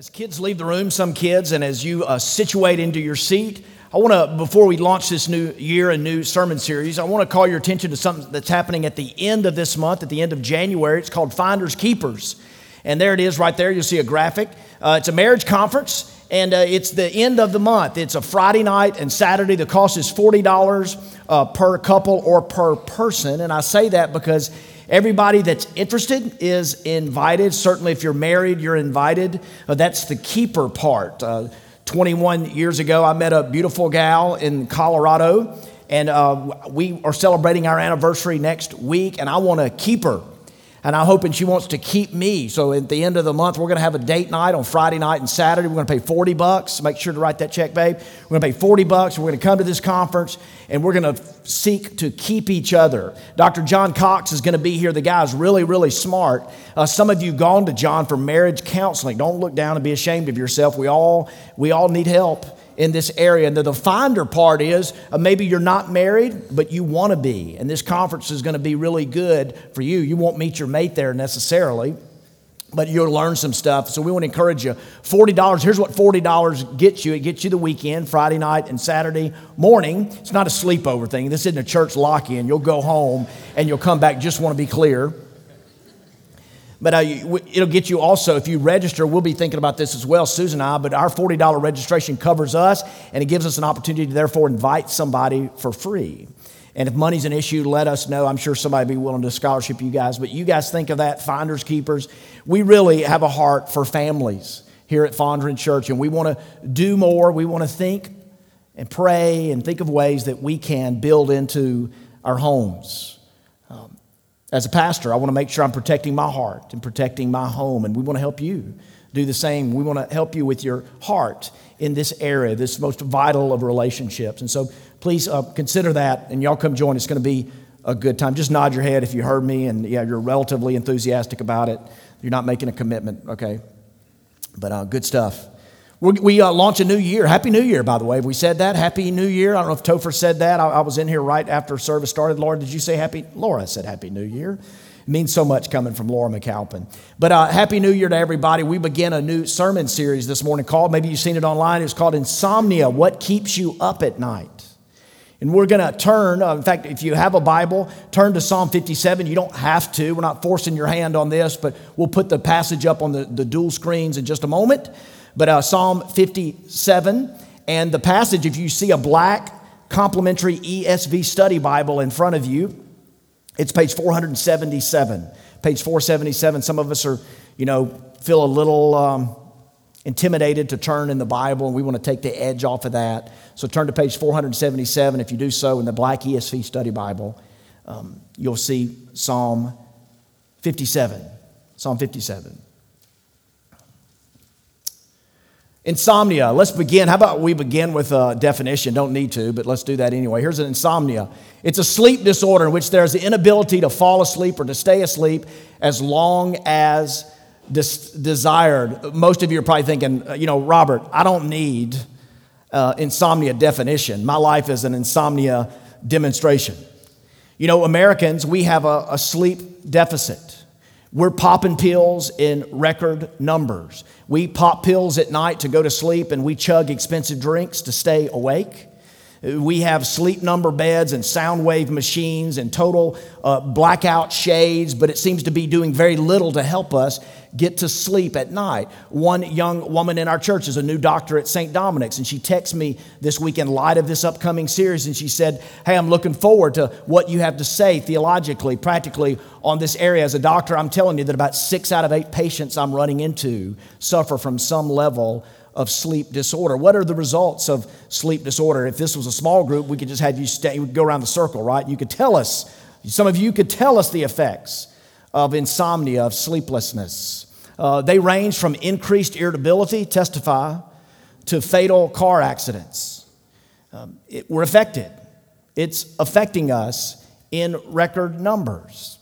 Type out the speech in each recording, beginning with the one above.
As kids leave the room, some kids, and as you uh, situate into your seat, I want to, before we launch this new year and new sermon series, I want to call your attention to something that's happening at the end of this month, at the end of January. It's called Finders Keepers. And there it is right there. You'll see a graphic. Uh, it's a marriage conference, and uh, it's the end of the month. It's a Friday night and Saturday. The cost is $40 uh, per couple or per person. And I say that because Everybody that's interested is invited. Certainly, if you're married, you're invited. Uh, that's the keeper part. Uh, 21 years ago, I met a beautiful gal in Colorado, and uh, we are celebrating our anniversary next week, and I want to keep her and I'm hoping she wants to keep me. So at the end of the month, we're going to have a date night on Friday night and Saturday. We're going to pay 40 bucks. Make sure to write that check, babe. We're going to pay 40 bucks. We're going to come to this conference and we're going to seek to keep each other. Dr. John Cox is going to be here. The guy is really, really smart. Uh, some of you gone to John for marriage counseling. Don't look down and be ashamed of yourself. We all, we all need help in this area. And the, finder part is uh, maybe you're not married, but you want to be. And this conference is going to be really good for you. You won't meet your mate there necessarily, but you'll learn some stuff. So we want to encourage you. $40, here's what $40 gets you it gets you the weekend, Friday night and Saturday morning. It's not a sleepover thing. This isn't a church lock in. You'll go home and you'll come back. Just want to be clear. But uh, it'll get you also, if you register, we'll be thinking about this as well, Susan and I, but our $40 registration covers us and it gives us an opportunity to therefore invite somebody for free. And if money's an issue, let us know. I'm sure somebody be willing to scholarship you guys. But you guys think of that, finders, keepers. We really have a heart for families here at Fondren Church, and we want to do more. We want to think and pray and think of ways that we can build into our homes. As a pastor, I want to make sure I'm protecting my heart and protecting my home, and we want to help you do the same. We want to help you with your heart in this area, this most vital of relationships. And so please uh, consider that, and y'all come join. It's going to be a good time. Just nod your head if you heard me, and yeah, you're relatively enthusiastic about it. You're not making a commitment, okay? But uh, good stuff. We're, we uh, launch a new year. Happy New Year, by the way. Have we said that? Happy New Year. I don't know if Topher said that. I, I was in here right after service started. Laura, did you say happy? Laura said Happy New Year. It means so much coming from Laura McAlpin. But uh, Happy New Year to everybody. We begin a new sermon series this morning called, maybe you've seen it online, it's called Insomnia What Keeps You Up at Night. And we're going to turn, uh, in fact, if you have a Bible, turn to Psalm 57. You don't have to. We're not forcing your hand on this, but we'll put the passage up on the, the dual screens in just a moment. But uh, Psalm 57 and the passage, if you see a black complimentary ESV study Bible in front of you, it's page 477. Page 477. Some of us are, you know, feel a little um, intimidated to turn in the Bible, and we want to take the edge off of that. So turn to page 477. If you do so in the black ESV study Bible, um, you'll see Psalm 57. Psalm 57. Insomnia. Let's begin. How about we begin with a definition? Don't need to, but let's do that anyway. Here's an insomnia it's a sleep disorder in which there's the inability to fall asleep or to stay asleep as long as des- desired. Most of you are probably thinking, uh, you know, Robert, I don't need uh, insomnia definition. My life is an insomnia demonstration. You know, Americans, we have a, a sleep deficit. We're popping pills in record numbers. We pop pills at night to go to sleep and we chug expensive drinks to stay awake. We have sleep number beds and sound wave machines and total uh, blackout shades, but it seems to be doing very little to help us get to sleep at night. One young woman in our church is a new doctor at St. Dominic's, and she texted me this week in light of this upcoming series, and she said, Hey, I'm looking forward to what you have to say theologically, practically on this area. As a doctor, I'm telling you that about six out of eight patients I'm running into suffer from some level of sleep disorder. What are the results of sleep disorder? If this was a small group, we could just have you stay, go around the circle, right? You could tell us, some of you could tell us the effects of insomnia, of sleeplessness. Uh, they range from increased irritability, testify, to fatal car accidents. Um, it, we're affected. It's affecting us in record numbers.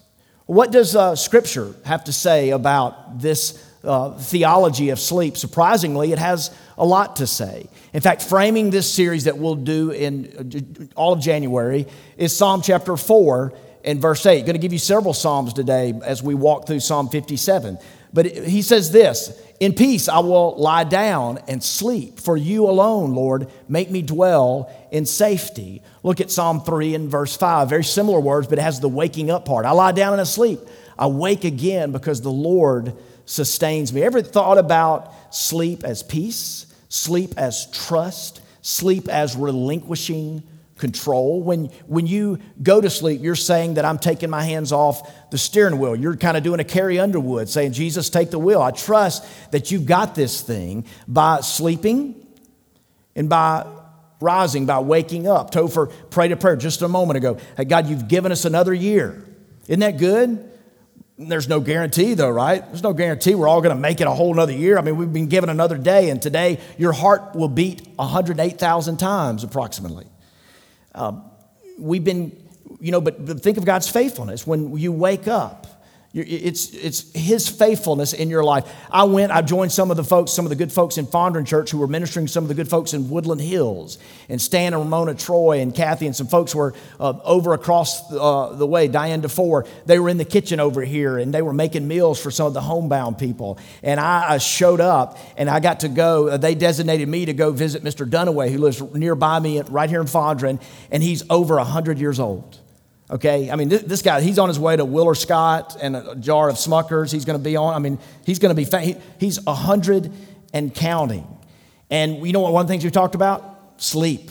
What does uh, Scripture have to say about this uh, theology of sleep, surprisingly, it has a lot to say. In fact, framing this series that we'll do in uh, all of January is Psalm chapter 4 and verse 8. I'm going to give you several Psalms today as we walk through Psalm 57. But he says this In peace I will lie down and sleep. For you alone, Lord, make me dwell in safety. Look at Psalm 3 and verse 5. Very similar words, but it has the waking up part. I lie down and I sleep. I wake again because the Lord sustains me. Ever thought about sleep as peace, sleep as trust, sleep as relinquishing control. When, when you go to sleep, you're saying that I'm taking my hands off the steering wheel. You're kind of doing a Carrie Underwood, saying, Jesus, take the wheel. I trust that you've got this thing by sleeping and by rising, by waking up. Topher prayed a prayer just a moment ago. Hey, God, you've given us another year. Isn't that good? There's no guarantee, though, right? There's no guarantee we're all going to make it a whole another year. I mean, we've been given another day, and today your heart will beat 108,000 times approximately. Um, we've been, you know, but, but think of God's faithfulness. When you wake up, it's, it's His faithfulness in your life. I went, I joined some of the folks, some of the good folks in Fondren Church who were ministering some of the good folks in Woodland Hills. And Stan and Ramona Troy and Kathy and some folks were uh, over across the, uh, the way, Diane DeFore. They were in the kitchen over here and they were making meals for some of the homebound people. And I, I showed up and I got to go, uh, they designated me to go visit Mr. Dunaway, who lives nearby me right here in Fondren, and he's over 100 years old. Okay, I mean, this, this, guy, he's on his way to Willard Scott and a, jar of Smuckers. He's going to be on, I mean, he's going to be, he, he's 100 and counting. And you know what, one of the things we talked about? Sleep.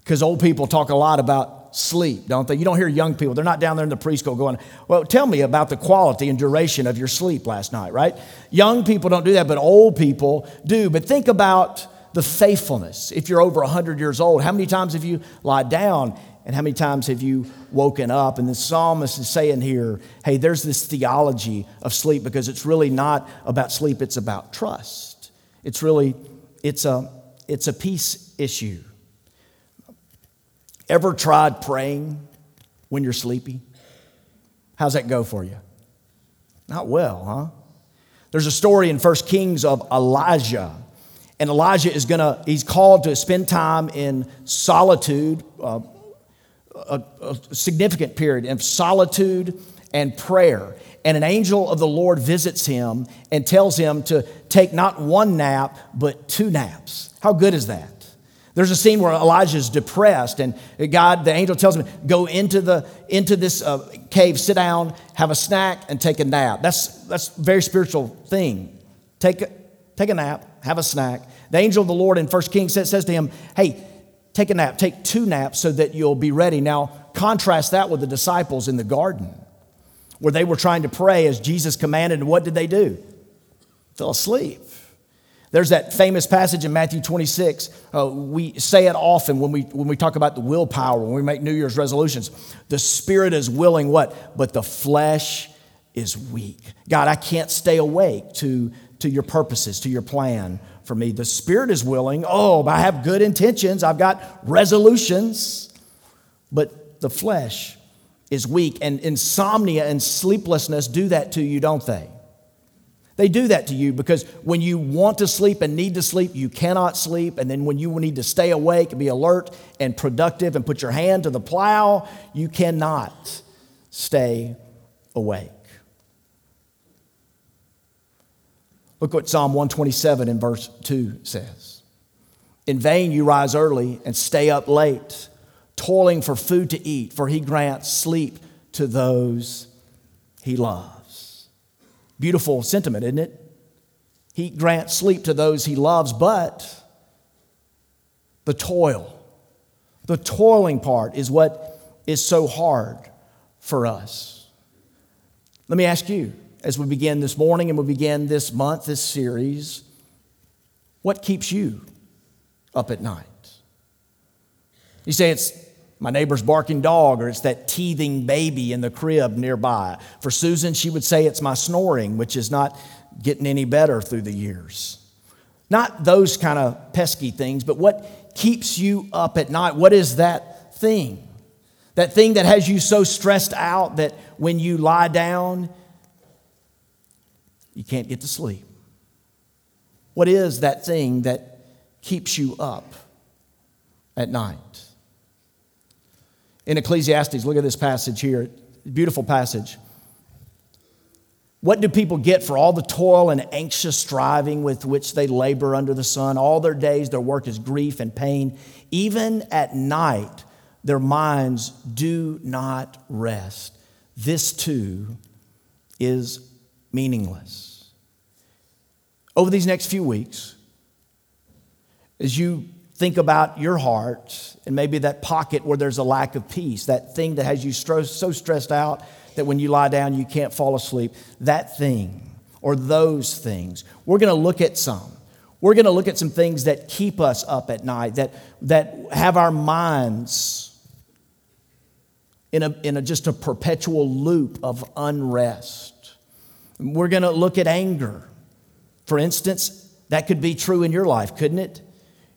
Because old people talk a lot about sleep, don't they? You don't hear young people, they're not down there in the preschool going, well, tell me about the quality and duration of your sleep last night, right? Young people don't do that, but old people do. But think about the faithfulness. If you're over 100 years old, how many times have you lied down and how many times have you woken up? And the psalmist is saying here, hey, there's this theology of sleep because it's really not about sleep, it's about trust. It's really, it's a, it's a peace issue. Ever tried praying when you're sleepy? How's that go for you? Not well, huh? There's a story in First Kings of Elijah. And Elijah is gonna, he's called to spend time in solitude, uh, a, a significant period of solitude and prayer. And an angel of the Lord visits him and tells him to take not one nap, but two naps. How good is that? There's a scene where Elijah is depressed, and God, the angel tells him, Go into, the, into this uh, cave, sit down, have a snack, and take a nap. That's, that's a very spiritual thing. Take a, take a nap, have a snack. The angel of the Lord in 1 Kings says, says to him, Hey, take a nap, take two naps so that you'll be ready. Now, contrast that with the disciples in the garden where they were trying to pray as Jesus commanded, and what did they do? Fell asleep. There's that famous passage in Matthew 26. Uh, we say it often when we, when we talk about the willpower, when we make New Year's resolutions. The spirit is willing, what? But the flesh is weak. God, I can't stay awake to, to your purposes, to your plan for me. The spirit is willing. Oh, I have good intentions, I've got resolutions, but the flesh is weak. And insomnia and sleeplessness do that to you, don't they? They do that to you because when you want to sleep and need to sleep, you cannot sleep. And then when you need to stay awake and be alert and productive and put your hand to the plow, you cannot stay awake. Look what Psalm 127 in verse 2 says. In vain you rise early and stay up late, toiling for food to eat, for he grants sleep to those he loves. Beautiful sentiment, isn't it? He grants sleep to those he loves, but the toil, the toiling part is what is so hard for us. Let me ask you as we begin this morning and we begin this month, this series, what keeps you up at night? You say it's my neighbor's barking dog or it's that teething baby in the crib nearby. For Susan, she would say it's my snoring, which is not getting any better through the years. Not those kind of pesky things, but what keeps you up at night? What is that thing? That thing that has you so stressed out that when you lie down, you can't get to sleep. What is that thing that keeps you up at night? In Ecclesiastes, look at this passage here, beautiful passage. What do people get for all the toil and anxious striving with which they labor under the sun? All their days, their work is grief and pain. Even at night, their minds do not rest. This too is meaningless. Over these next few weeks, as you think about your heart and maybe that pocket where there's a lack of peace, that thing that has you so stressed out that when you lie down you can't fall asleep, that thing or those things, we're going to look at some. We're going to look at some things that keep us up at night, that, that have our minds in, a, in a, just a perpetual loop of unrest. We're going to look at anger. For instance, that could be true in your life, couldn't it?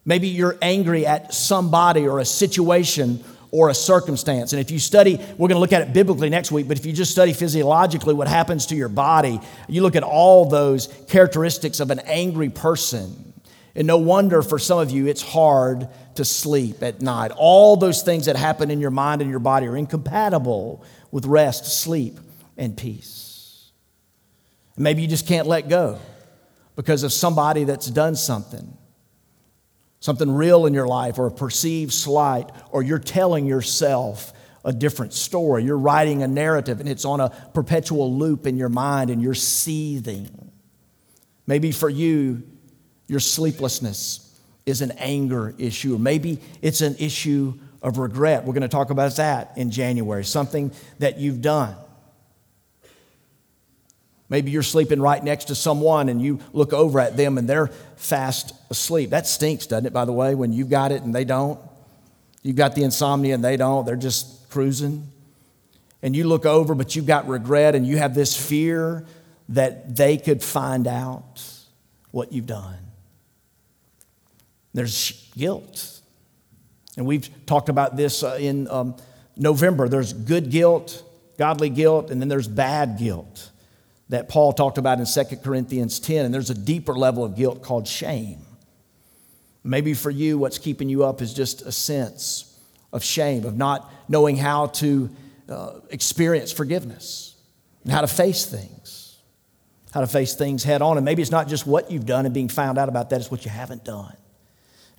Maybe you're angry at somebody or a situation or a circumstance. And if you study, we're going to look at it biblically next week, but if you just study physiologically what happens to your body, you look at all those characteristics of an angry person. And no wonder for some of you it's hard to sleep at night. All those things that happen in your mind and your body are incompatible with rest, sleep, and peace. Maybe you just can't let go because of somebody that's done something something real in your life or a perceived slight, or you're telling yourself a different story. You're writing a narrative and it's on a perpetual loop in your mind and you're seething. Maybe for you, your sleeplessness is an anger issue, or maybe it's an issue of regret. We're going to talk about that in January, something that you've done. Maybe you're sleeping right next to someone and you look over at them and they're fast asleep. That stinks, doesn't it, by the way, when you've got it and they don't? You've got the insomnia and they don't. They're just cruising. And you look over, but you've got regret and you have this fear that they could find out what you've done. There's guilt. And we've talked about this uh, in um, November. There's good guilt, godly guilt, and then there's bad guilt that Paul talked about in 2 Corinthians 10, and there's a deeper level of guilt called shame. Maybe for you, what's keeping you up is just a sense of shame, of not knowing how to uh, experience forgiveness and how to face things, how to face things head on. And maybe it's not just what you've done and being found out about that, it's what you haven't done.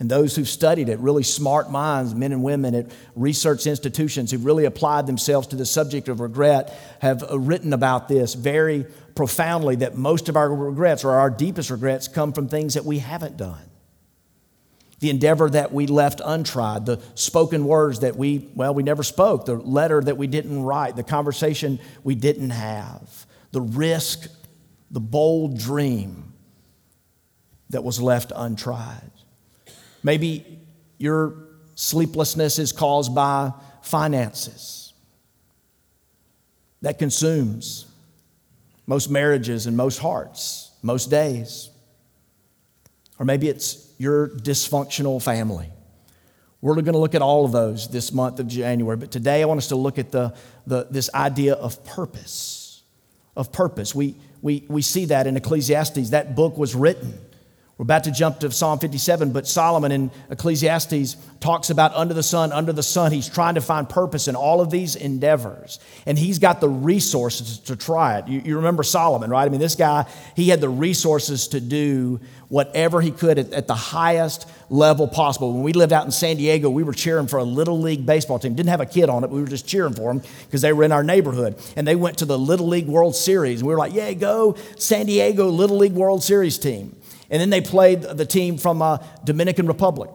And those who've studied it, really smart minds, men and women at research institutions who've really applied themselves to the subject of regret, have uh, written about this very profoundly that most of our regrets or our deepest regrets come from things that we haven't done. The endeavor that we left untried, the spoken words that we, well, we never spoke, the letter that we didn't write, the conversation we didn't have, the risk, the bold dream that was left untried. Maybe your sleeplessness is caused by finances. That consumes most marriages and most hearts, most days. Or maybe it's your dysfunctional family. We're going to look at all of those this month of January, but today I want us to look at the, the, this idea of purpose. Of purpose. We, we, we see that in Ecclesiastes. That book was written we're about to jump to Psalm 57, but Solomon in Ecclesiastes talks about under the sun, under the sun. He's trying to find purpose in all of these endeavors. And he's got the resources to try it. You, you remember Solomon, right? I mean, this guy, he had the resources to do whatever he could at, at, the highest level possible. When we lived out in San Diego, we were cheering for a little league baseball team. Didn't have a kid on it, we were just cheering for them because they were in our neighborhood. And they went to the Little League World Series. And we were like, yay, go San Diego Little League World Series team. And then they played the team from uh, Dominican Republic.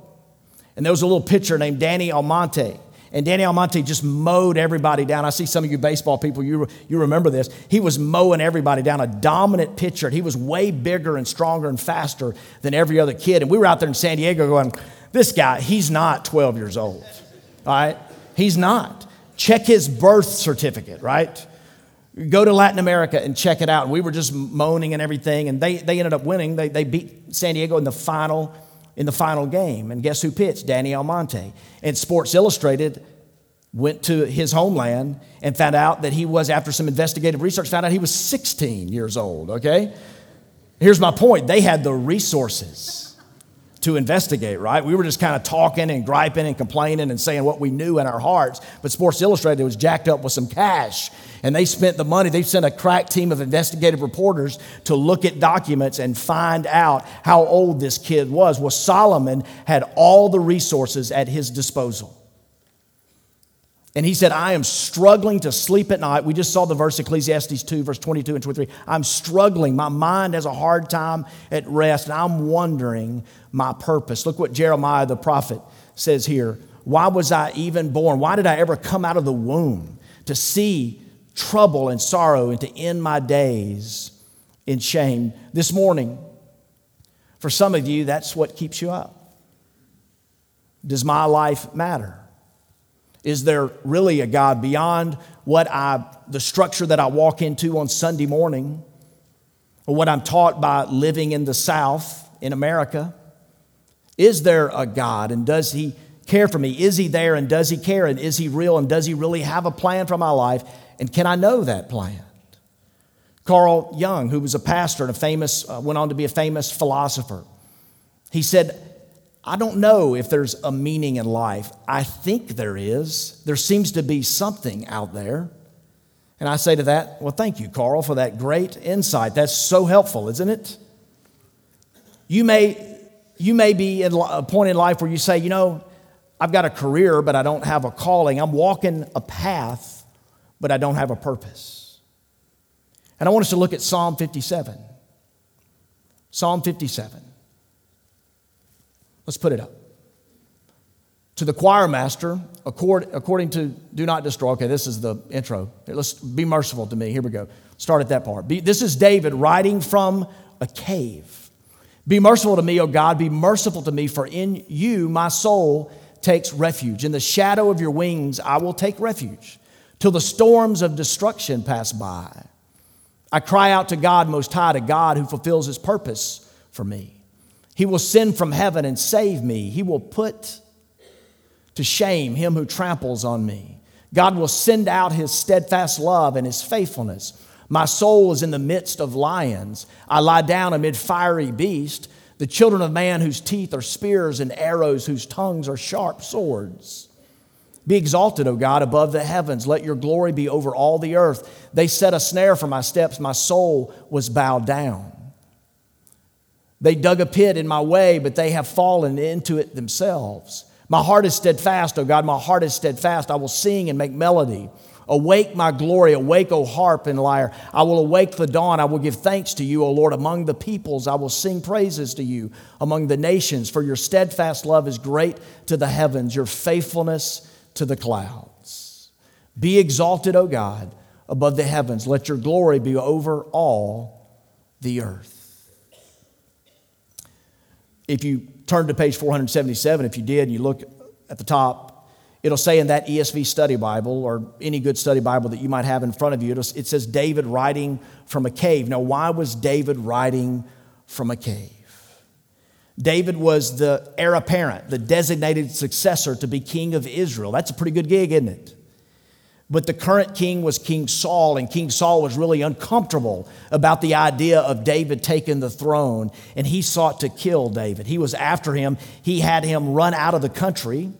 And there was a little pitcher named Danny Almonte. And Danny Almonte just mowed everybody down. I see some of you baseball people, you, you remember this. He was mowing everybody down, a dominant pitcher. He was way bigger and stronger and faster than every other kid. And we were out there in San Diego going, this guy, he's not 12 years old. All right? He's not. Check his birth certificate, right? Go to Latin America and check it out. And we were just moaning and everything, and they, they ended up winning. They, they beat San Diego in the final in the final game. And guess who pitched? Danny Almonte. And Sports Illustrated went to his homeland and found out that he was, after some investigative research, found out he was 16 years old, okay? Here's my point they had the resources to investigate, right? We were just kind of talking and griping and complaining and saying what we knew in our hearts. But Sports Illustrated was jacked up with some cash. And they spent the money, they sent a crack team of investigative reporters to look at documents and find out how old this kid was. Well, Solomon had all the resources at his disposal. And he said, I am struggling to sleep at night. We just saw the verse, Ecclesiastes 2, verse 22 and 23. I'm struggling. My mind has a hard time at rest, and I'm wondering my purpose. Look what Jeremiah the prophet says here. Why was I even born? Why did I ever come out of the womb to see trouble and sorrow and to end my days in shame? This morning, for some of you, that's what keeps you up. Does my life matter? Is there really a God beyond what I, the structure that I walk into on Sunday morning, or what I'm taught by living in the South in America? Is there a God and does He care for me? Is He there and does He care? And is He real and does He really have a plan for my life? And can I know that plan? Carl Jung, who was a pastor and a famous, uh, went on to be a famous philosopher, he said, I don't know if there's a meaning in life. I think there is. There seems to be something out there. And I say to that, well, thank you, Carl, for that great insight. That's so helpful, isn't it? You may, you may be at a point in life where you say, you know, I've got a career, but I don't have a calling. I'm walking a path, but I don't have a purpose. And I want us to look at Psalm 57. Psalm 57. Let's put it up. To the choir master, according to do not destroy. Okay, this is the intro. Let's be merciful to me. Here we go. Start at that part. Be, this is David writing from a cave. Be merciful to me, O God. Be merciful to me, for in you my soul takes refuge. In the shadow of your wings I will take refuge till the storms of destruction pass by. I cry out to God Most High, to God who fulfills his purpose for me. He will send from heaven and save me. He will put to shame him who tramples on me. God will send out his steadfast love and his faithfulness. My soul is in the midst of lions. I lie down amid fiery beasts, the children of man whose teeth are spears and arrows, whose tongues are sharp swords. Be exalted, O God, above the heavens. Let your glory be over all the earth. They set a snare for my steps. My soul was bowed down. They dug a pit in my way, but they have fallen into it themselves. My heart is steadfast, O God, my heart is steadfast. I will sing and make melody. Awake, my glory, awake, O harp and lyre. I will awake the dawn. I will give thanks to you, O Lord. Among the peoples, I will sing praises to you. Among the nations, for your steadfast love is great to the heavens, your faithfulness to the clouds. Be exalted, O God, above the heavens. Let your glory be over all the earth. If you turn to page 477, if you did, and you look at the top, it'll say in that ESV study Bible or any good study Bible that you might have in front of you, it says David writing from a cave. Now, why was David writing from a cave? David was the heir apparent, the designated successor to be king of Israel. That's a pretty good gig, isn't it? But the current king was King Saul, and King Saul was really uncomfortable about the idea of David taking the throne, and he sought to kill David. He was after him. He had him run out of the country,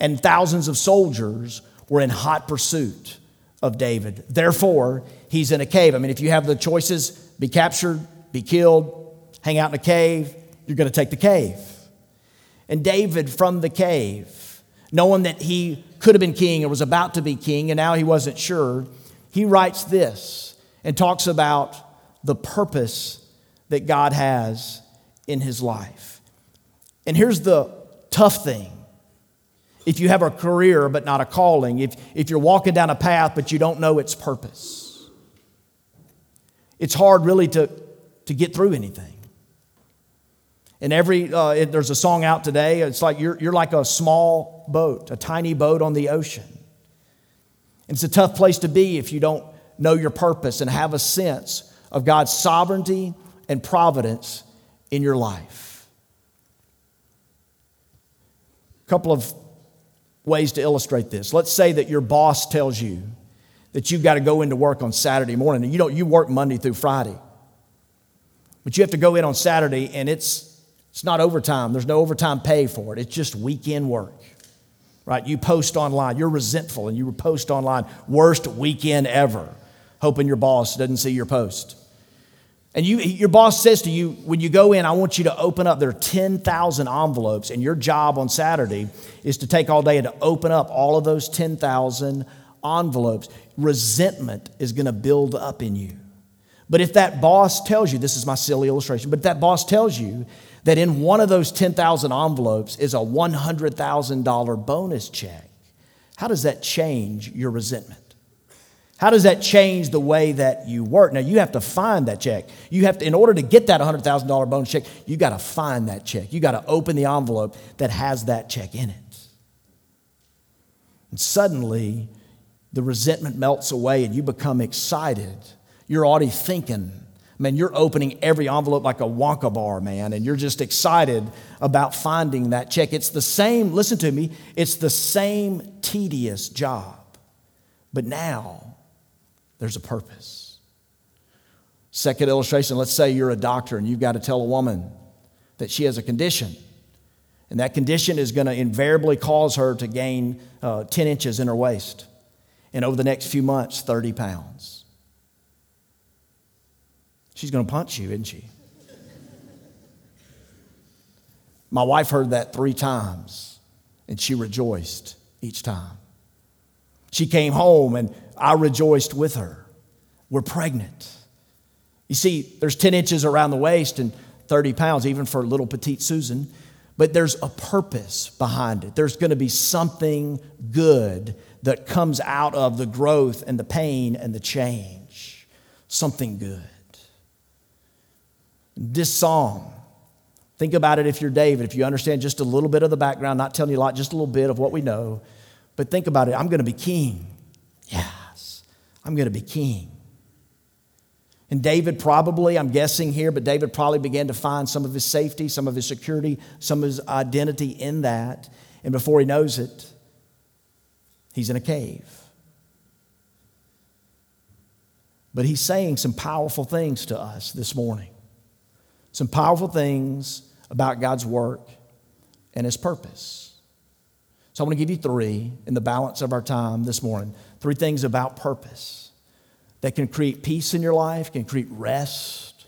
and thousands of soldiers were in hot pursuit of David. Therefore, he's in a cave. I mean, if you have the choices be captured, be killed, hang out in a cave, you're going to take the cave. And David from the cave, knowing that he could have been king or was about to be king, and now he wasn't sure, he writes this and talks about the purpose that God has in his life. And here's the tough thing if you have a career but not a calling, if, if you're walking down a path but you don't know its purpose, it's hard really to, to get through anything. And every, uh, it, there's a song out today. It's like you're, you're like a small boat, a tiny boat on the ocean. It's a tough place to be if you don't know your purpose and have a sense of God's sovereignty and providence in your life. A couple of ways to illustrate this. Let's say that your boss tells you that you've got to go into work on Saturday morning and you don't you work Monday through Friday. But you have to go in on Saturday and it's It's not overtime, there's no overtime pay for it. It's just weekend work. Right? You post online, you're resentful and you post online, worst weekend ever, hoping your boss doesn't see your post. And you, your boss says to you, when you go in, I want you to open up. There are 10,000 envelopes, and your job on Saturday is to take all day and to open up all of those 10,000 envelopes. Resentment is going to build up in you. But if that boss tells you, this is my silly illustration, but if that boss tells you that in one of those 10,000 envelopes is a $100,000 bonus check, how does that change your resentment? How does that change the way that you work? Now, you have to find that check. You have to, in order to get that $100,000 bonus check, you got to find that check. You got to open the envelope that has that check in it. And suddenly, the resentment melts away and you become excited. You're already thinking, man, you're opening every envelope like a Wonka bar, man, and you're just excited about finding that check. It's the same, listen to me, it's the same tedious job. But now, there's a purpose. Second illustration let's say you're a doctor and you've got to tell a woman that she has a condition. And that condition is going to invariably cause her to gain uh, 10 inches in her waist. And over the next few months, 30 pounds. She's going to punch you, isn't she? My wife heard that three times, and she rejoiced each time. She came home, and I rejoiced with her. We're pregnant. You see, there's 10 inches around the waist and 30 pounds, even for little petite Susan, but there's a purpose behind it. There's going to be something good that comes out of the growth and the pain and the change. Something good. This song, think about it if you're David, if you understand just a little bit of the background, not telling you a lot, just a little bit of what we know, but think about it. I'm going to be king. Yes, I'm going to be king. And David probably, I'm guessing here, but David probably began to find some of his safety, some of his security, some of his identity in that. And before he knows it, he's in a cave. But he's saying some powerful things to us this morning. Some powerful things about God's work and his purpose. So I want to give you three in the balance of our time this morning. Three things about purpose that can create peace in your life, can create rest.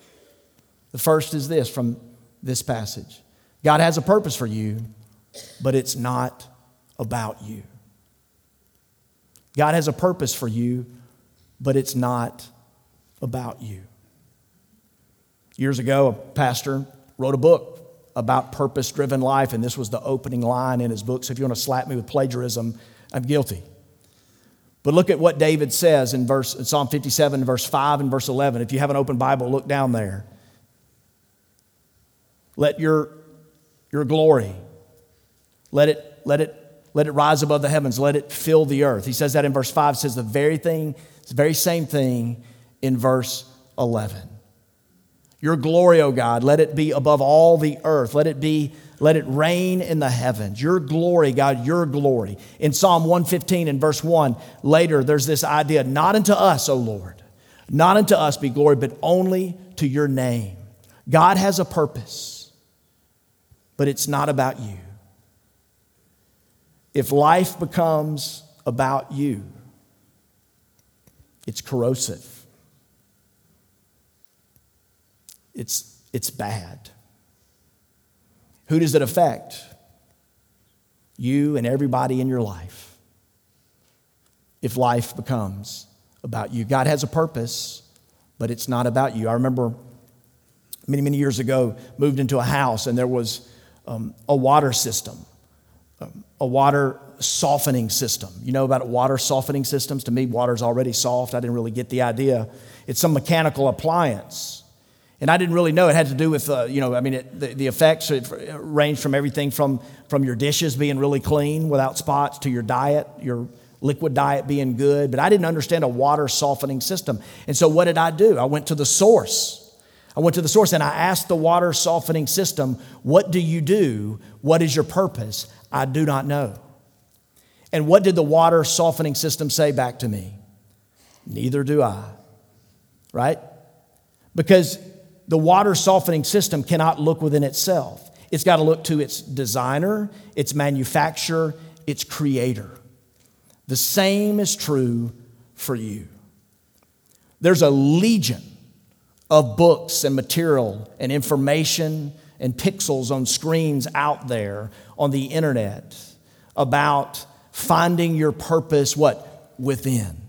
The first is this from this passage God has a purpose for you, but it's not about you. God has a purpose for you, but it's not about you. Years ago, a pastor wrote a book about purpose driven life, and this was the opening line in his book. So if you want to slap me with plagiarism, I'm guilty. But look at what David says in verse in Psalm 57, verse 5 and verse 11. If you have an open Bible, look down there. Let your, your glory, let it, let it let it rise above the heavens, let it fill the earth. He says that in verse 5, says the very thing, the very same thing in verse 11. Your glory, O God, let it be above all the earth. Let it be let it reign in the heavens. Your glory, God, your glory. In Psalm 115 and verse 1, later there's this idea not unto us, O Lord, not unto us be glory, but only to your name. God has a purpose, but it's not about you. If life becomes about you, it's corrosive. It's, it's bad. Who does it affect? You and everybody in your life. If life becomes about you, God has a purpose, but it's not about you. I remember many, many years ago, moved into a house and there was um, a water system, um, a water softening system. You know about water softening systems? To me, water's already soft. I didn't really get the idea. It's some mechanical appliance and I didn't really know it had to do with, uh, you know, I mean, it, the, the, effects range from everything from, from your dishes being really clean without spots to your diet, your liquid diet being good. But I didn't understand a water softening system. And so what did I do? I went to the source. I went to the source and I asked the water softening system, What do you do? What is your purpose? I do not know. And what did the water softening system say back to me? Neither do I. Right? Because the water softening system cannot look within itself. it's got to look to its designer, its manufacturer, its creator. The same is true for you. There's a legion of books and material and information and pixels on screens out there on the internet about finding your purpose what within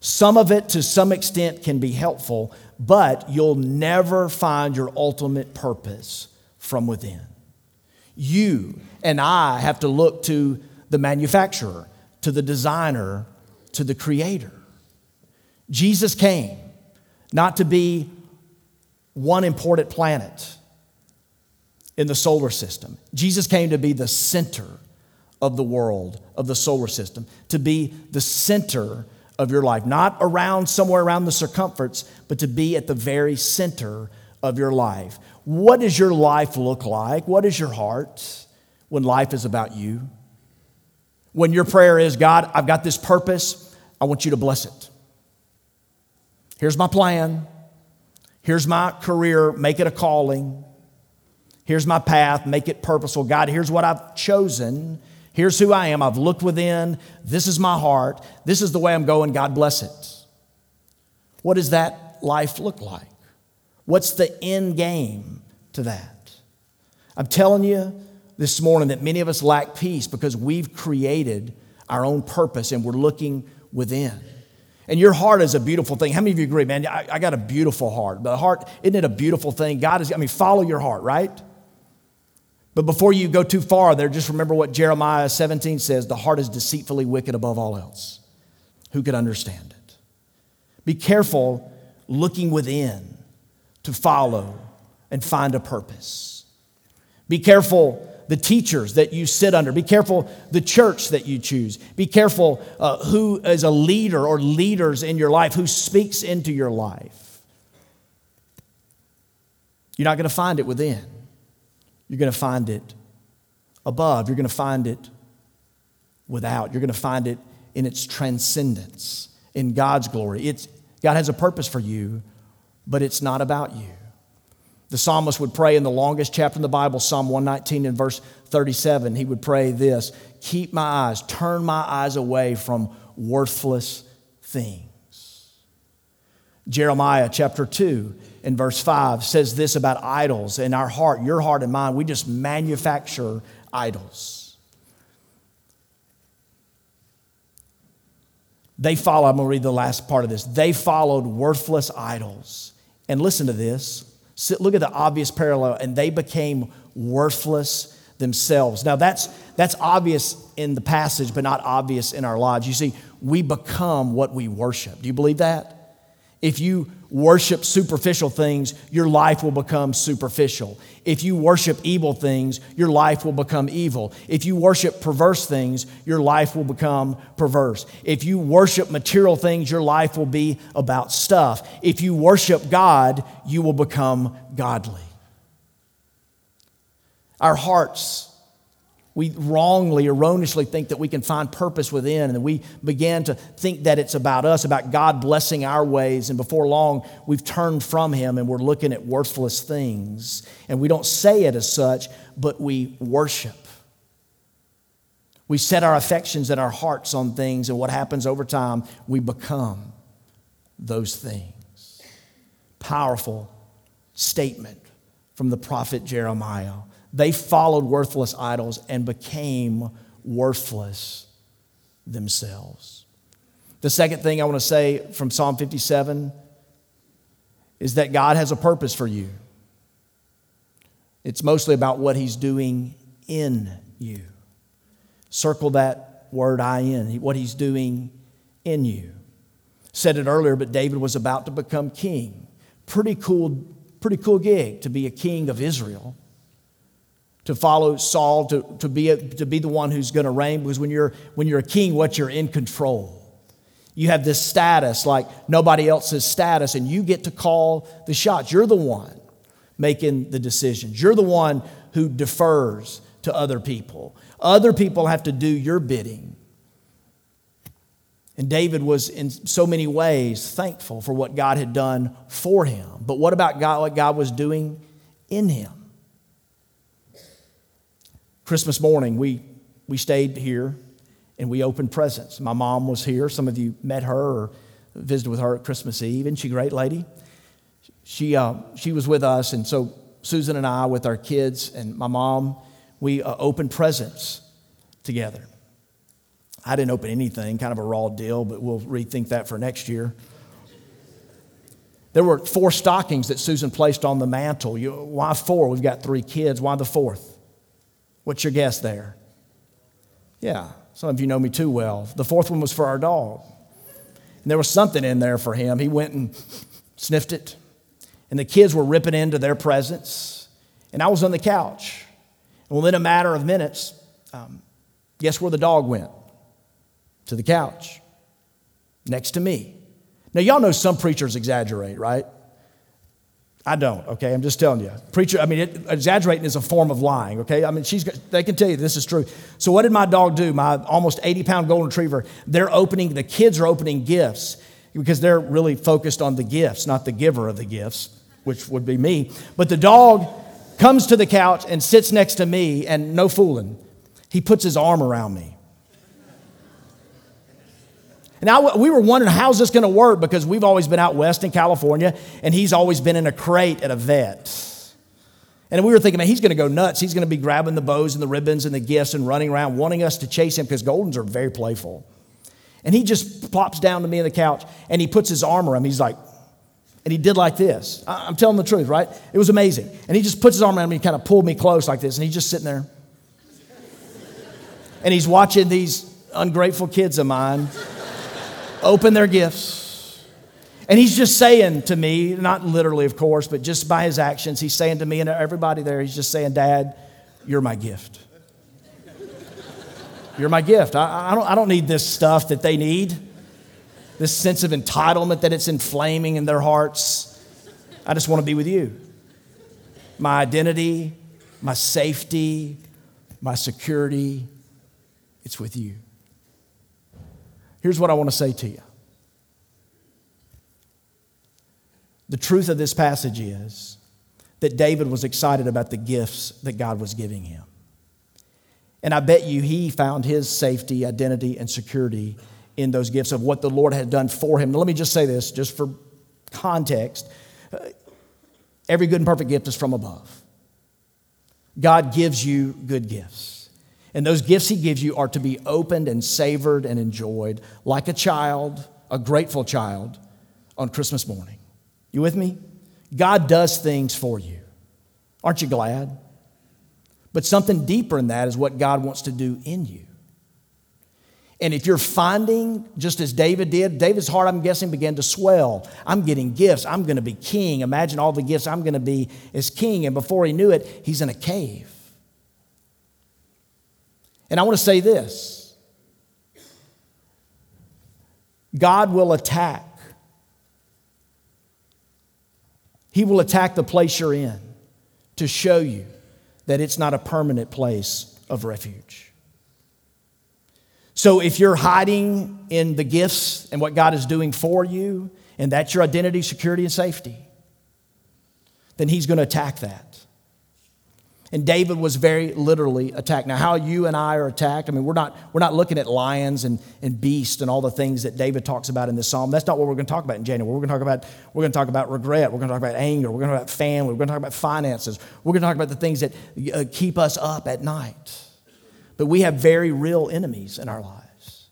some of it to some extent can be helpful but you'll never find your ultimate purpose from within you and i have to look to the manufacturer to the designer to the creator jesus came not to be one important planet in the solar system. Jesus came to be the center of the world, of the solar system, to be the center of your life, not around somewhere around the circumference, but to be at the very center of your life. What does your life look like? What is your heart when life is about you? When your prayer is, God, I've got this purpose, I want you to bless it. Here's my plan. Here's my career, make it a calling. Here's my path, make it purposeful. God, here's what I've chosen. Here's who I am. I've looked within. This is my heart. This is the way I'm going. God bless it. What does that life look like? What's the end game to that? I'm telling you this morning that many of us lack peace because we've created our own purpose and we're looking within. And your heart is a beautiful thing. How many of you agree, man? I, I got a beautiful heart. The heart, isn't it a beautiful thing? God is, I mean, follow your heart, right? But before you go too far there, just remember what Jeremiah 17 says the heart is deceitfully wicked above all else. Who could understand it? Be careful looking within to follow and find a purpose. Be careful the teachers that you sit under. Be careful the church that you choose. Be careful uh, who is a leader or leaders in your life, who speaks into your life. You're not going to find it within, you're going to find it above, you're going to find it without, you're going to find it in its transcendence, in God's glory. It's, God has a purpose for you, but it's not about you. The psalmist would pray in the longest chapter in the Bible, Psalm 119 and verse 37. He would pray this Keep my eyes, turn my eyes away from worthless things. Jeremiah chapter 2 and verse 5 says this about idols in our heart, your heart and mine. We just manufacture idols. They follow, I'm going to read the last part of this. They followed worthless idols. And listen to this Look at the obvious parallel, and they became worthless themselves. Now, that's, that's obvious in the passage, but not obvious in our lives. You see, we become what we worship. Do you believe that? If you worship superficial things, your life will become superficial. If you worship evil things, your life will become evil. If you worship perverse things, your life will become perverse. If you worship material things, your life will be about stuff. If you worship God, you will become godly. Our hearts we wrongly, erroneously think that we can find purpose within, and we begin to think that it's about us, about God blessing our ways, and before long, we've turned from Him and we're looking at worthless things. And we don't say it as such, but we worship. We set our affections and our hearts on things, and what happens over time, we become those things. Powerful statement from the prophet Jeremiah. They followed worthless idols and became worthless themselves. The second thing I want to say from Psalm 57 is that God has a purpose for you. It's mostly about what He's doing in you. Circle that word I in, what He's doing in you. Said it earlier, but David was about to become king. Pretty cool, pretty cool gig to be a king of Israel to follow Saul, to, to, be, a, to be the one who's going to reign. Because when you're, when you're a king, what you're in control. You have this status like nobody else's status, and you get to call the shots. You're the one making the decisions. You're the one who defers to other people. Other people have to do your bidding. And David was, in so many ways, thankful for what God had done for him. But what about God, what God was doing in him? Christmas morning, we, we stayed here and we opened presents. My mom was here. Some of you met her or visited with her at Christmas Eve. Isn't she a great lady? She, uh, she was with us, and so Susan and I, with our kids and my mom, we uh, opened presents together. I didn't open anything, kind of a raw deal, but we'll rethink that for next year. There were four stockings that Susan placed on the mantle. You, why four? We've got three kids. Why the fourth? What's your guess there? Yeah, some of you know me too well. The fourth one was for our dog. And there was something in there for him. He went and sniffed it. And the kids were ripping into their presents. And I was on the couch. And within a matter of minutes, um, guess where the dog went? To the couch, next to me. Now, y'all know some preachers exaggerate, right? I don't, okay? I'm just telling you. Preacher, I mean, it, exaggerating is a form of lying, okay? I mean, she's, they can tell you this is true. So, what did my dog do? My almost 80 pound golden retriever, they're opening, the kids are opening gifts because they're really focused on the gifts, not the giver of the gifts, which would be me. But the dog comes to the couch and sits next to me, and no fooling, he puts his arm around me. And I, we were wondering how's this going to work because we've always been out west in California and he's always been in a crate at a vet. And we were thinking, man, he's going to go nuts. He's going to be grabbing the bows and the ribbons and the gifts and running around wanting us to chase him because Goldens are very playful. And he just plops down to me on the couch and he puts his arm around me. He's like, and he did like this. I'm telling the truth, right? It was amazing. And he just puts his arm around me and kind of pulled me close like this. And he's just sitting there. and he's watching these ungrateful kids of mine open their gifts. And he's just saying to me, not literally, of course, but just by his actions, he's saying to me and everybody there, he's just saying, Dad, you're my gift. You're my gift. I, I, don't, I don't need this stuff that they need, this sense of entitlement that it's inflaming in their hearts. I just want to be with you. My identity, my safety, my security, it's with you. Here's what I want to say to you the truth of this passage is that David was excited about the gifts that God was giving him. And I bet you he found his safety, identity, and security in those gifts of what the Lord had done for him. Now, let me just say this, just for context. Every good and perfect gift is from above. God gives you good gifts. And those gifts he gives you are to be opened and savored and enjoyed like a child, a grateful child, on Christmas morning. You with me? God does things for you. Aren't you glad? But something deeper than that is what God wants to do in you. And if you're finding, just as David did, David's heart, I'm guessing, began to swell. I'm getting gifts. I'm going to be king. Imagine all the gifts I'm going to be as king. And before he knew it, he's in a cave. And I want to say this God will attack. He will attack the place you're in to show you that it's not a permanent place of refuge. So if you're hiding in the gifts and what God is doing for you, and that's your identity, security, and safety, then He's going to attack that. And David was very literally attacked. Now, how you and I are attacked, I mean, we're not, we're not looking at lions and, and beasts and all the things that David talks about in this psalm. That's not what we're going to talk about in January. We're going to talk about, we're going to talk about regret. We're going to talk about anger. We're going to talk about family. We're going to talk about finances. We're going to talk about the things that uh, keep us up at night. But we have very real enemies in our lives.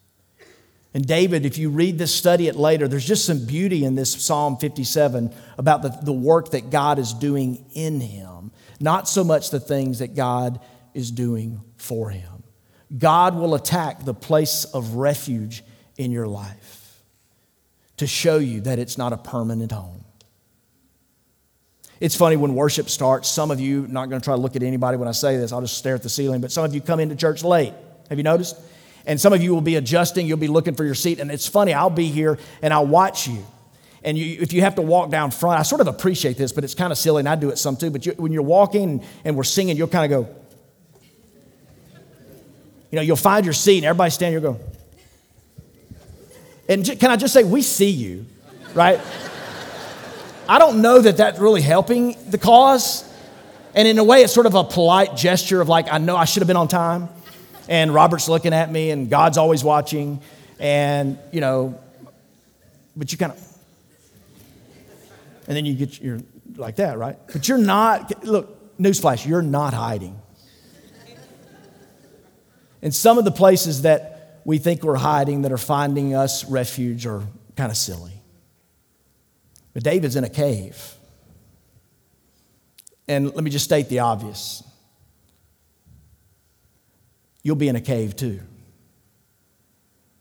And David, if you read this, study it later, there's just some beauty in this Psalm 57 about the, the work that God is doing in him not so much the things that God is doing for him. God will attack the place of refuge in your life to show you that it's not a permanent home. It's funny when worship starts, some of you, not going to try to look at anybody when I say this, I'll just stare at the ceiling, but some of you come into church late. Have you noticed? And some of you will be adjusting, you'll be looking for your seat. And it's funny, I'll be here and I'll watch you and you, if you have to walk down front, I sort of appreciate this, but it's kind of silly, and I do it some too. But you, when you're walking and we're singing, you'll kind of go, you know, you'll find your seat, and everybody's standing, you'll go. And can I just say, we see you, right? I don't know that that's really helping the cause. And in a way, it's sort of a polite gesture of like, I know I should have been on time. And Robert's looking at me, and God's always watching. And, you know, but you kind of, and then you get, you're like that, right? But you're not, look, newsflash, you're not hiding. And some of the places that we think we're hiding that are finding us refuge are kind of silly. But David's in a cave. And let me just state the obvious you'll be in a cave too.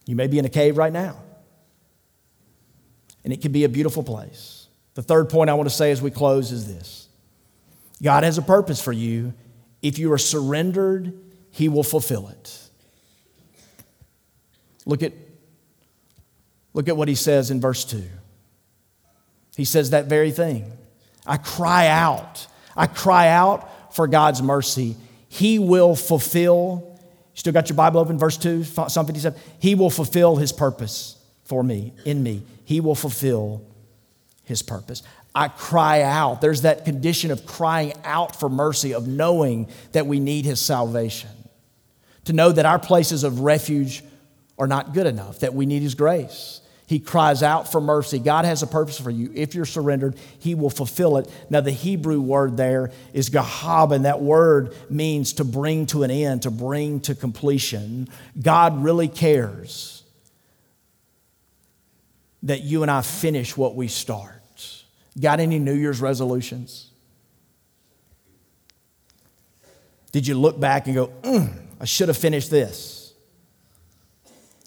You may be in a cave right now. And it can be a beautiful place. The third point I want to say as we close is this God has a purpose for you. If you are surrendered, He will fulfill it. Look at, look at what He says in verse 2. He says that very thing. I cry out. I cry out for God's mercy. He will fulfill. You still got your Bible open? Verse 2, Psalm 57. He will fulfill his purpose for me, in me. He will fulfill his purpose. I cry out. There's that condition of crying out for mercy, of knowing that we need his salvation. To know that our places of refuge are not good enough, that we need his grace. He cries out for mercy. God has a purpose for you. If you're surrendered, He will fulfill it. Now, the Hebrew word there is gahab, and that word means to bring to an end, to bring to completion. God really cares that you and I finish what we start. Got any New Year's resolutions? Did you look back and go, mm, I should have finished this?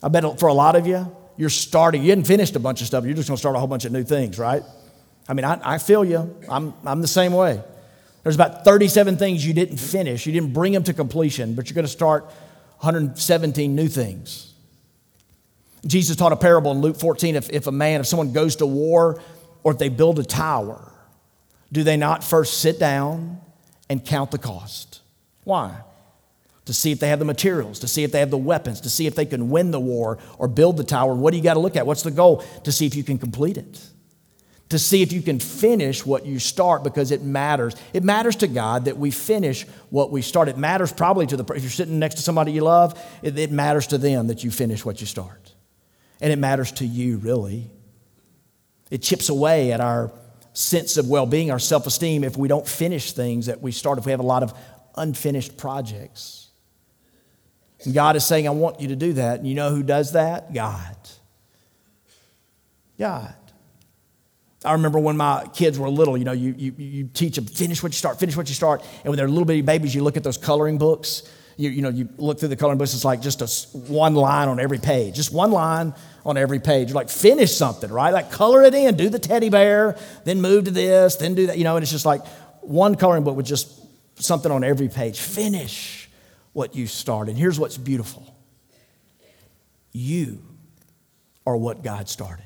I bet for a lot of you, you're starting, you hadn't finished a bunch of stuff, you're just gonna start a whole bunch of new things, right? I mean, I, I feel you. I'm, I'm the same way. There's about 37 things you didn't finish, you didn't bring them to completion, but you're gonna start 117 new things. Jesus taught a parable in Luke 14 if, if a man, if someone goes to war or if they build a tower, do they not first sit down and count the cost? Why? to see if they have the materials, to see if they have the weapons, to see if they can win the war or build the tower. What do you got to look at? What's the goal? To see if you can complete it. To see if you can finish what you start because it matters. It matters to God that we finish what we start. It matters probably to the, if you're sitting next to somebody you love, it, it matters to them that you finish what you start. And it matters to you, really. It chips away at our sense of well being, our self esteem, if we don't finish things that we start, if we have a lot of unfinished projects. And God is saying, I want you to do that. And you know who does that? God. God. I remember when my kids were little, you know, you, you, you teach them, finish what you start, finish what you start. And when they're little bitty babies, you look at those coloring books. You, you know, you look through the coloring books, it's like just a, one line on every page, just one line on every page. You're like, finish something, right? Like, color it in, do the teddy bear, then move to this, then do that, you know, and it's just like one coloring book with just something on every page. Finish what you started. Here's what's beautiful you are what God started.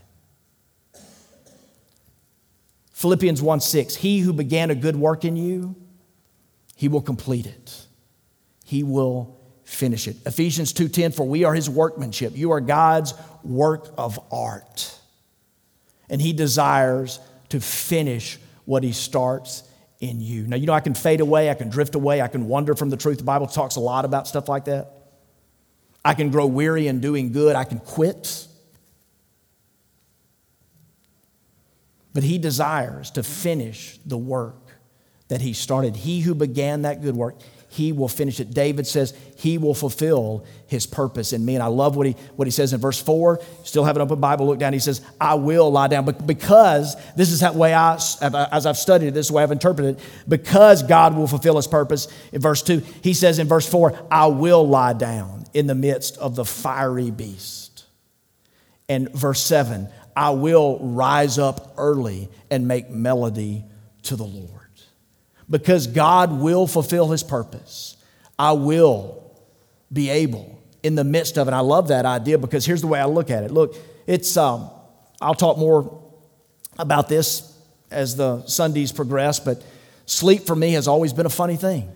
Philippians 1 6, he who began a good work in you, he will complete it. He will finish it. Ephesians 2:10 for we are his workmanship. You are God's work of art. And he desires to finish what he starts in you. Now, you know, I can fade away, I can drift away, I can wander from the truth. The Bible talks a lot about stuff like that. I can grow weary in doing good, I can quit. But he desires to finish the work that he started. He who began that good work, he will finish it. David says he will fulfill his purpose in me. And I love what he, what he says in verse 4. Still have an open Bible, look down. He says, I will lie down. But because this is that way I, as I've studied it, this way I've interpreted it, because God will fulfill his purpose. In verse 2, he says in verse 4, I will lie down in the midst of the fiery beast. And verse 7, I will rise up early and make melody to the Lord because God will fulfill his purpose. I will be able in the midst of it. I love that idea because here's the way I look at it. Look, it's, um, I'll talk more about this as the Sundays progress, but sleep for me has always been a funny thing.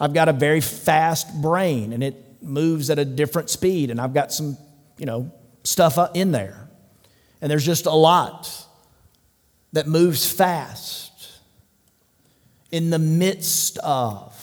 I've got a very fast brain and it moves at a different speed, and I've got some, you know, stuff in there. And there's just a lot that moves fast in the midst of.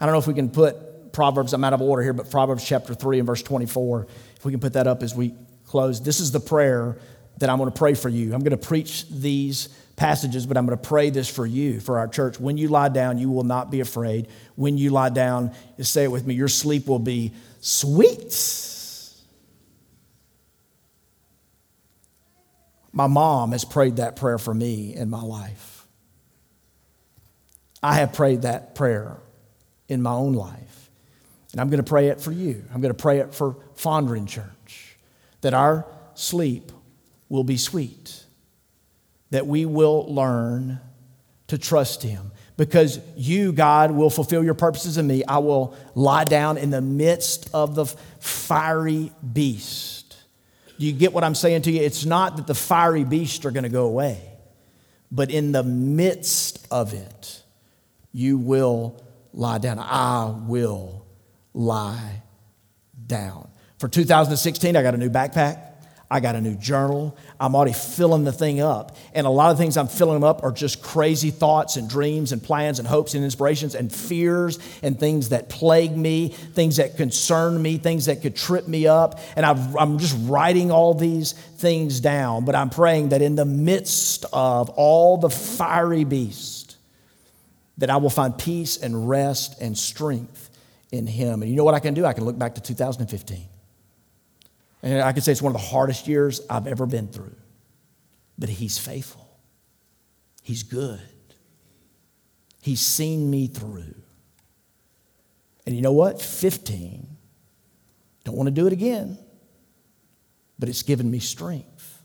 I don't know if we can put Proverbs, I'm out of order here, but Proverbs chapter 3 and verse 24, if we can put that up as we close. This is the prayer that I'm going to pray for you. I'm going to preach these passages, but I'm going to pray this for you, for our church. When you lie down, you will not be afraid. When you lie down, say it with me, your sleep will be sweet. My mom has prayed that prayer for me in my life. I have prayed that prayer in my own life. And I'm going to pray it for you. I'm going to pray it for Fondren Church that our sleep will be sweet, that we will learn to trust Him. Because you, God, will fulfill your purposes in me. I will lie down in the midst of the fiery beast. Do you get what I'm saying to you? It's not that the fiery beasts are going to go away, but in the midst of it, you will lie down. I will lie down. For 2016, I got a new backpack. I got a new journal. I'm already filling the thing up. And a lot of things I'm filling them up are just crazy thoughts and dreams and plans and hopes and inspirations and fears and things that plague me, things that concern me, things that could trip me up. And i am just writing all these things down. But I'm praying that in the midst of all the fiery beasts, that I will find peace and rest and strength in Him. And you know what I can do? I can look back to 2015 and I can say it's one of the hardest years I've ever been through. But He's faithful, He's good. He's seen me through. And you know what? 15. Don't want to do it again, but it's given me strength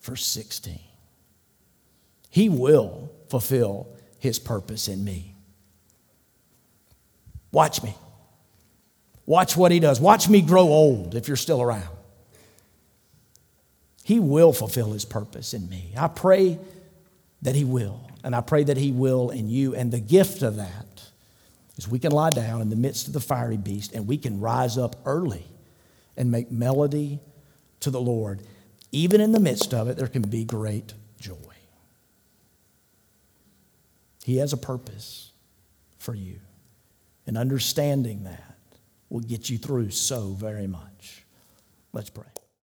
for 16. He will fulfill His purpose in me. Watch me. Watch what he does. Watch me grow old if you're still around. He will fulfill his purpose in me. I pray that he will. And I pray that he will in you. And the gift of that is we can lie down in the midst of the fiery beast and we can rise up early and make melody to the Lord. Even in the midst of it, there can be great He has a purpose for you. And understanding that will get you through so very much. Let's pray.